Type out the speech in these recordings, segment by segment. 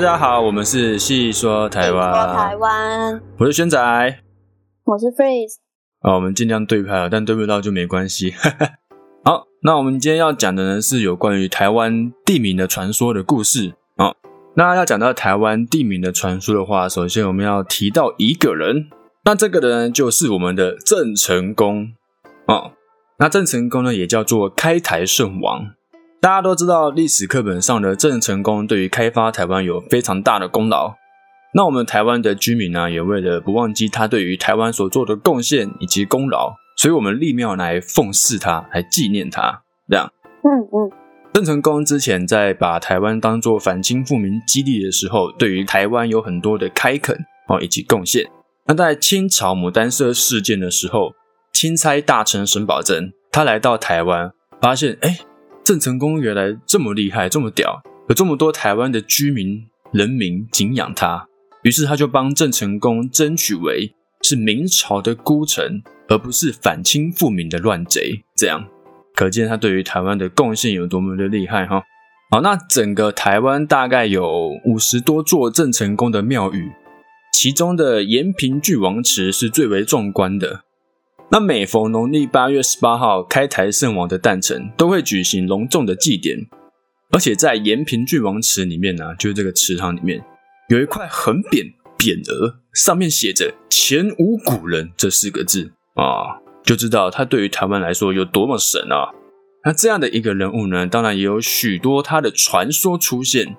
家好，我们是细说台湾，说台湾，我是轩仔。我是 Freeze。啊，我们尽量对拍了，但对不到就没关系。好，那我们今天要讲的呢是有关于台湾地名的传说的故事。好，那要讲到台湾地名的传说的话，首先我们要提到一个人，那这个人就是我们的郑成功。哦，那郑成功呢也叫做开台圣王。大家都知道历史课本上的郑成功对于开发台湾有非常大的功劳。那我们台湾的居民呢，也为了不忘记他对于台湾所做的贡献以及功劳，所以我们立庙来奉祀他，来纪念他。这样，嗯嗯。郑成功之前在把台湾当做反清复明基地的时候，对于台湾有很多的开垦哦以及贡献。那在清朝牡丹社事件的时候，钦差大臣沈葆桢他来到台湾，发现哎。郑成功原来这么厉害，这么屌，有这么多台湾的居民人民敬仰他，于是他就帮郑成功争取为是明朝的孤臣，而不是反清复明的乱贼。这样可见他对于台湾的贡献有多么的厉害哈。好，那整个台湾大概有五十多座郑成功的庙宇，其中的延平郡王祠是最为壮观的。那每逢农历八月十八号开台圣王的诞辰，都会举行隆重的祭典。而且在延平郡王祠里面呢，就是这个祠堂里面有一块横匾匾额，上面写着“前无古人”这四个字啊，就知道他对于台湾来说有多么神啊。那这样的一个人物呢，当然也有许多他的传说出现。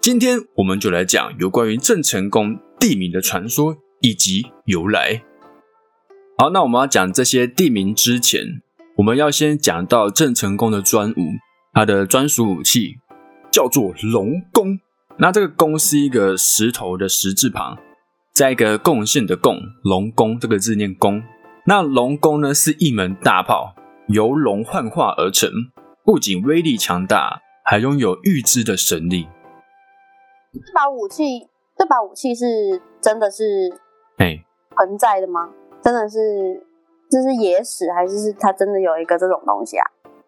今天我们就来讲有关于郑成功地名的传说以及由来。好，那我们要讲这些地名之前，我们要先讲到郑成功的专武，他的专属武器叫做龙弓。那这个弓是一个石头的石字旁，在一个贡献的贡，龙弓这个字念弓。那龙弓呢是一门大炮，由龙幻化而成，不仅威力强大，还拥有预知的神力。这把武器，这把武器是真的是哎存在的吗？真的是，这是野史还是是它真的有一个这种东西啊？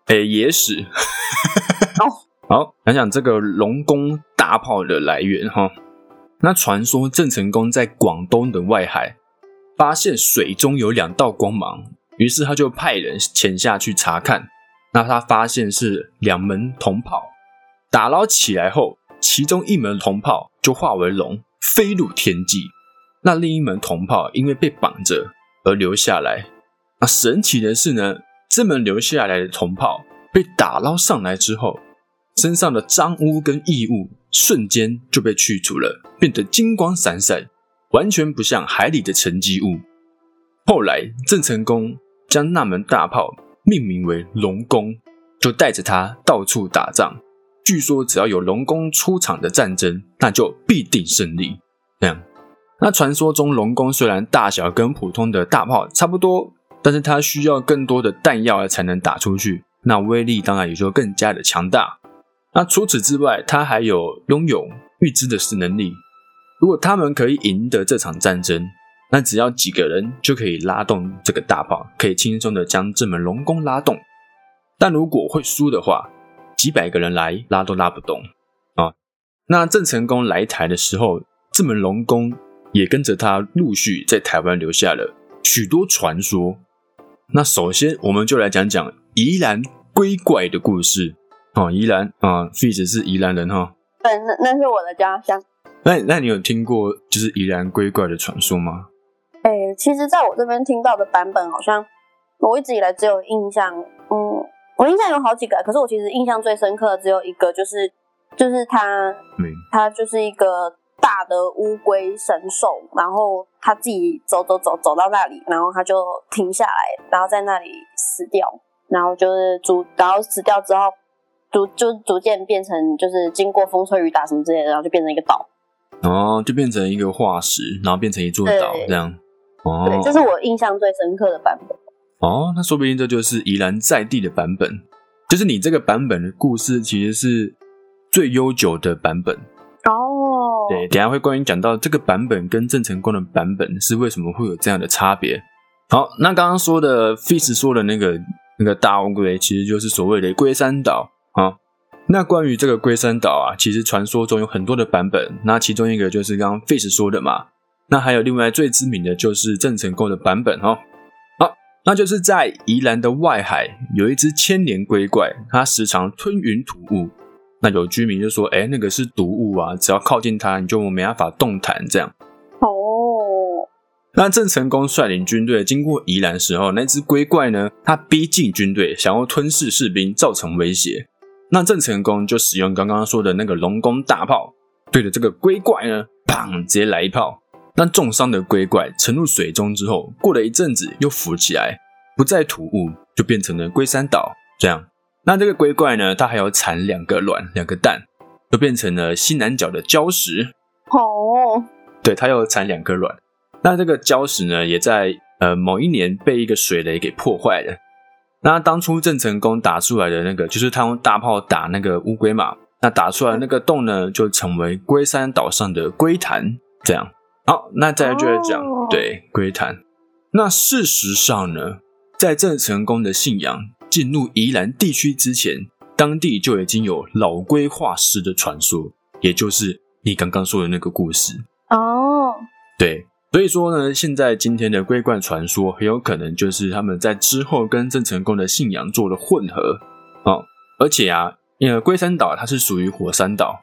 诶，野史。哦，好，讲讲这个龙宫大炮的来源哈。那传说郑成功在广东的外海发现水中有两道光芒，于是他就派人潜下去查看。那他发现是两门铜炮，打捞起来后，其中一门铜炮就化为龙，飞入天际。那另一门铜炮因为被绑着。而留下来。那神奇的是呢，这门留下来的铜炮被打捞上来之后，身上的脏污跟异物瞬间就被去除了，变得金光闪闪，完全不像海里的沉积物。后来郑成功将那门大炮命名为龙宫，就带着它到处打仗。据说只要有龙宫出场的战争，那就必定胜利。这样。那传说中龙宫虽然大小跟普通的大炮差不多，但是它需要更多的弹药才能打出去，那威力当然也就更加的强大。那除此之外，它还有拥有预知的是能力。如果他们可以赢得这场战争，那只要几个人就可以拉动这个大炮，可以轻松的将这门龙宫拉动。但如果会输的话，几百个人来拉都拉不动啊。那郑成功来台的时候，这门龙宫。也跟着他陆续在台湾留下了许多传说。那首先，我们就来讲讲宜兰龟怪的故事。哦，宜兰啊 i s 是宜兰人哈。对，那那是我的家乡。那那你有听过就是宜兰龟怪的传说吗？哎，其实在我这边听到的版本，好像我一直以来只有印象，嗯，我印象有好几个，可是我其实印象最深刻的只有一个，就是就是他，他就是一个。大的乌龟神兽，然后他自己走走走走到那里，然后他就停下来，然后在那里死掉，然后就是逐，然后死掉之后，逐就逐渐变成就是经过风吹雨打什么之类的，然后就变成一个岛。哦，就变成一个化石，然后变成一座岛这样。哦，对，这是我印象最深刻的版本。哦，那说不定这就是宜兰在地的版本，就是你这个版本的故事其实是最悠久的版本。对，等下会关于讲到这个版本跟郑成功的版本是为什么会有这样的差别。好，那刚刚说的 Fish 说的那个那个大乌龟，其实就是所谓的龟山岛啊。那关于这个龟山岛啊，其实传说中有很多的版本。那其中一个就是刚刚 Fish 说的嘛。那还有另外最知名的就是郑成功的版本哦。好，那就是在宜兰的外海有一只千年龟怪，它时常吞云吐雾。那有居民就说：“哎，那个是毒物啊，只要靠近它，你就没办法动弹。”这样。哦。那郑成功率领军队经过宜兰时候，那只龟怪呢，它逼近军队，想要吞噬士兵，造成威胁。那郑成功就使用刚刚说的那个龙宫大炮，对着这个龟怪呢，砰，直接来一炮。那重伤的龟怪沉入水中之后，过了一阵子又浮起来，不再吐雾，就变成了龟山岛。这样，那这个龟怪呢，它还要产两个卵、两个蛋，就变成了西南角的礁石。哦，对，它要产两颗卵。那这个礁石呢，也在呃某一年被一个水雷给破坏了。那当初郑成功打出来的那个，就是他用大炮打那个乌龟嘛。那打出来那个洞呢，就成为龟山岛上的龟潭。这样，好，那再来就来讲对龟潭。那事实上呢，在郑成功的信仰进入宜兰地区之前，当地就已经有老龟化石的传说，也就是你刚刚说的那个故事。哦，对。所以说呢，现在今天的龟冠传说很有可能就是他们在之后跟郑成功的信仰做了混合哦。而且啊，因为龟山岛它是属于火山岛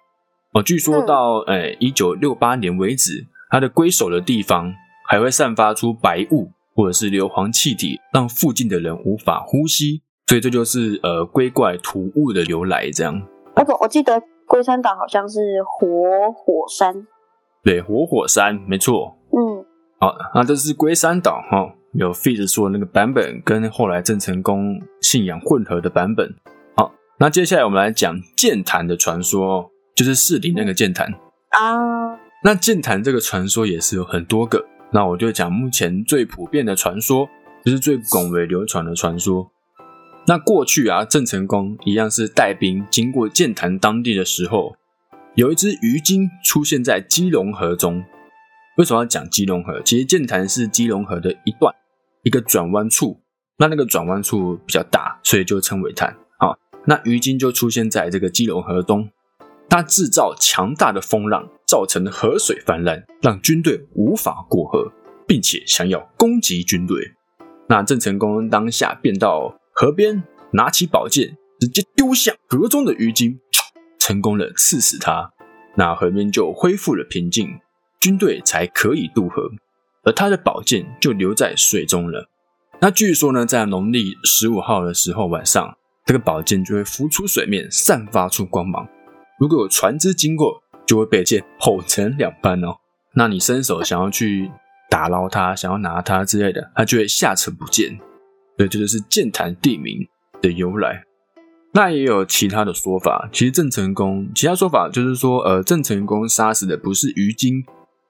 哦，据说到诶一九六八年为止，它的龟首的地方还会散发出白雾或者是硫磺气体，让附近的人无法呼吸。所以这就是呃龟怪吐雾的由来。这样，而且我记得龟山岛好像是活火山，对，活火山没错。嗯，好，那这是龟山岛哈，有 Feed 说那个版本跟后来郑成功信仰混合的版本。好，那接下来我们来讲剑潭的传说，就是士林那个剑潭啊。那剑潭这个传说也是有很多个，那我就讲目前最普遍的传说，就是最广为流传的传说。那过去啊，郑成功一样是带兵经过剑潭当地的时候，有一只鱼精出现在基隆河中。为什么要讲基隆河？其实剑潭是基隆河的一段，一个转弯处。那那个转弯处比较大，所以就称为潭。好，那鱼精就出现在这个基隆河中，它制造强大的风浪，造成河水泛滥，让军队无法过河，并且想要攻击军队。那郑成功当下便到河边，拿起宝剑，直接丢向河中的鱼精，成功了刺死他。那河边就恢复了平静。军队才可以渡河，而他的宝剑就留在水中了。那据说呢，在农历十五号的时候晚上，这个宝剑就会浮出水面，散发出光芒。如果有船只经过，就会被剑剖成两半哦。那你伸手想要去打捞它，想要拿它之类的，它就会下沉不见。对，这就是剑潭地名的由来。那也有其他的说法，其实郑成功其他说法就是说，呃，郑成功杀死的不是鱼精。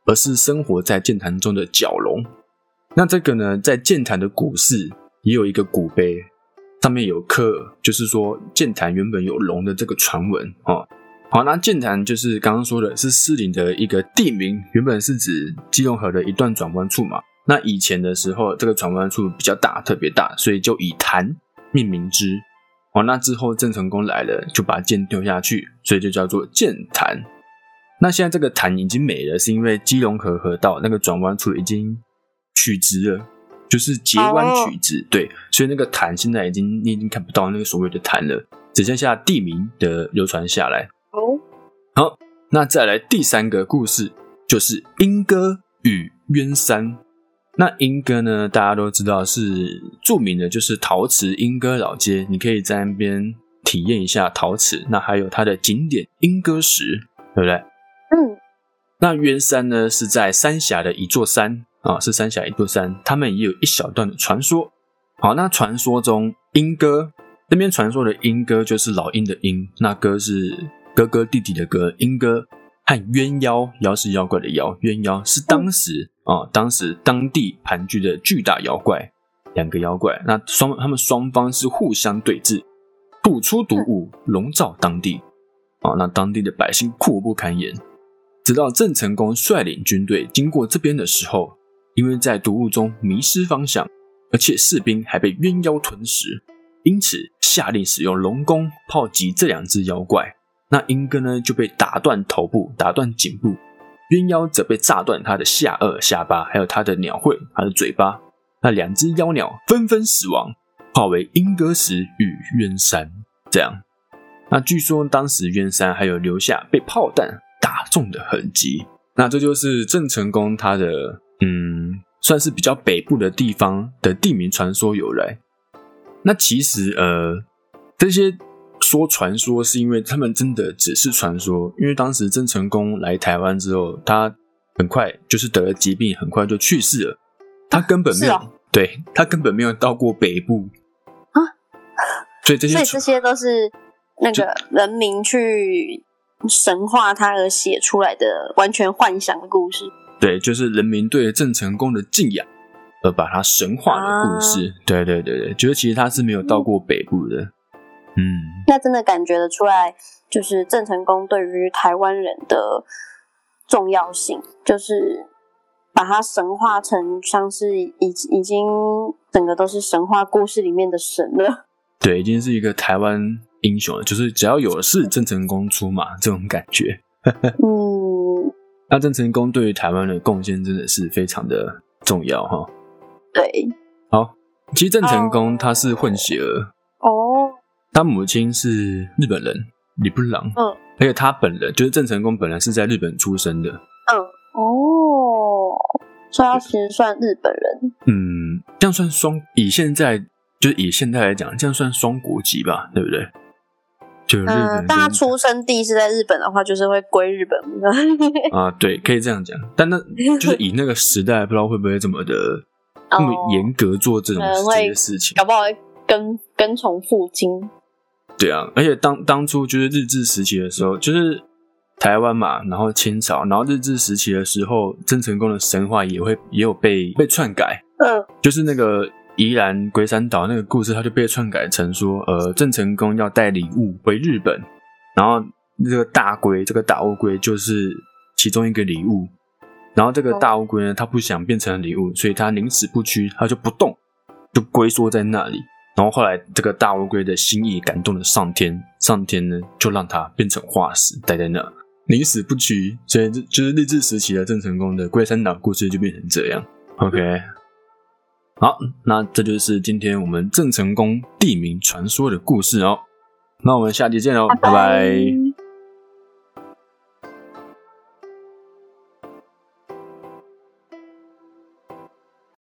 而是生活在剑潭中的角龙。那这个呢，在剑潭的古寺也有一个古碑，上面有刻，就是说剑潭原本有龙的这个传闻哦。好，那剑潭就是刚刚说的是狮岭的一个地名，原本是指基隆河的一段转弯处嘛。那以前的时候，这个转弯处比较大，特别大，所以就以潭命名之。哦，那之后郑成功来了，就把剑丢下去，所以就叫做剑潭。那现在这个潭已经没了，是因为基隆河河道那个转弯处已经取直了，就是截弯取直，对，所以那个潭现在已经你已经看不到那个所谓的潭了，只剩下地名的流传下来。哦，好，那再来第三个故事，就是莺歌与鸳山。那莺歌呢，大家都知道是著名的，就是陶瓷莺歌老街，你可以在那边体验一下陶瓷。那还有它的景点莺歌石，对不对？嗯，那鸳山呢是在三峡的一座山啊，是三峡一座山，他们也有一小段的传说。好，那传说中莺歌那边传说的莺歌就是老鹰的鹰，那歌是哥哥弟弟的歌，莺歌和鸳鸯妖是妖怪的妖，鸳鸯是当时啊，当时当地盘踞的巨大妖怪，两个妖怪，那双他们双方是互相对峙，吐出毒雾，笼罩当地啊，那当地的百姓苦不堪言。直到郑成功率领军队经过这边的时候，因为在毒雾中迷失方向，而且士兵还被鸳妖吞食，因此下令使用龙弓炮击这两只妖怪。那英哥呢就被打断头部，打断颈部；鸳鸯则被炸断他的下颚、下巴，还有他的鸟喙、他的嘴巴。那两只妖鸟纷纷死亡，化为鹰哥石与渊山。这样，那据说当时渊山还有留下被炮弹打中的痕迹。那这就是郑成功他的嗯，算是比较北部的地方的地名传说由来。那其实呃，这些说传说是因为他们真的只是传说，因为当时郑成功来台湾之后，他很快就是得了疾病，很快就去世了。他根本没有，对他根本没有到过北部啊，所以这些，所以这些都是那个人民去神话他而写出来的完全幻想的故事。对，就是人民对郑成功的敬仰。而把他神化的故事，对对对对，觉得其实他是没有到过北部的，嗯，那真的感觉得出来，就是郑成功对于台湾人的重要性，就是把它神化成像是已已经整个都是神话故事里面的神了，对，已经是一个台湾英雄了，就是只要有事，郑成功出马这种感觉，嗯，那郑成功对于台湾的贡献真的是非常的重要哈。对，好，其实郑成功他是混血儿哦，他母亲是日本人李不朗，嗯，而且他本人就是郑成功本来是在日本出生的，嗯，哦，所以他其实算日本人，嗯，这样算双，以现在就是以现在来讲，这样算双国籍吧，对不对？就日本，但他出生地是在日本的话，就是会归日本。啊，对，可以这样讲，但那就是以那个时代，不知道会不会这么的。那么严格做这种这些事情，搞不好跟跟从父亲。对啊，而且当当初就是日治时期的时候，就是台湾嘛，然后清朝，然后日治时期的时候，郑成功的神话也会也有被被篡改。嗯，就是那个宜兰龟山岛那个故事，它就被篡改成说，呃，郑成功要带礼物回日本，然后这个大龟，这个大乌龟就是其中一个礼物。然后这个大乌龟呢，它不想变成礼物，所以它宁死不屈，它就不动，就龟缩在那里。然后后来这个大乌龟的心意感动了上天，上天呢就让它变成化石，待在那，宁死不屈。所以就是日治时期的郑成功的龟山岛故事就变成这样。OK，好，那这就是今天我们郑成功地名传说的故事哦。那我们下期见喽，拜拜。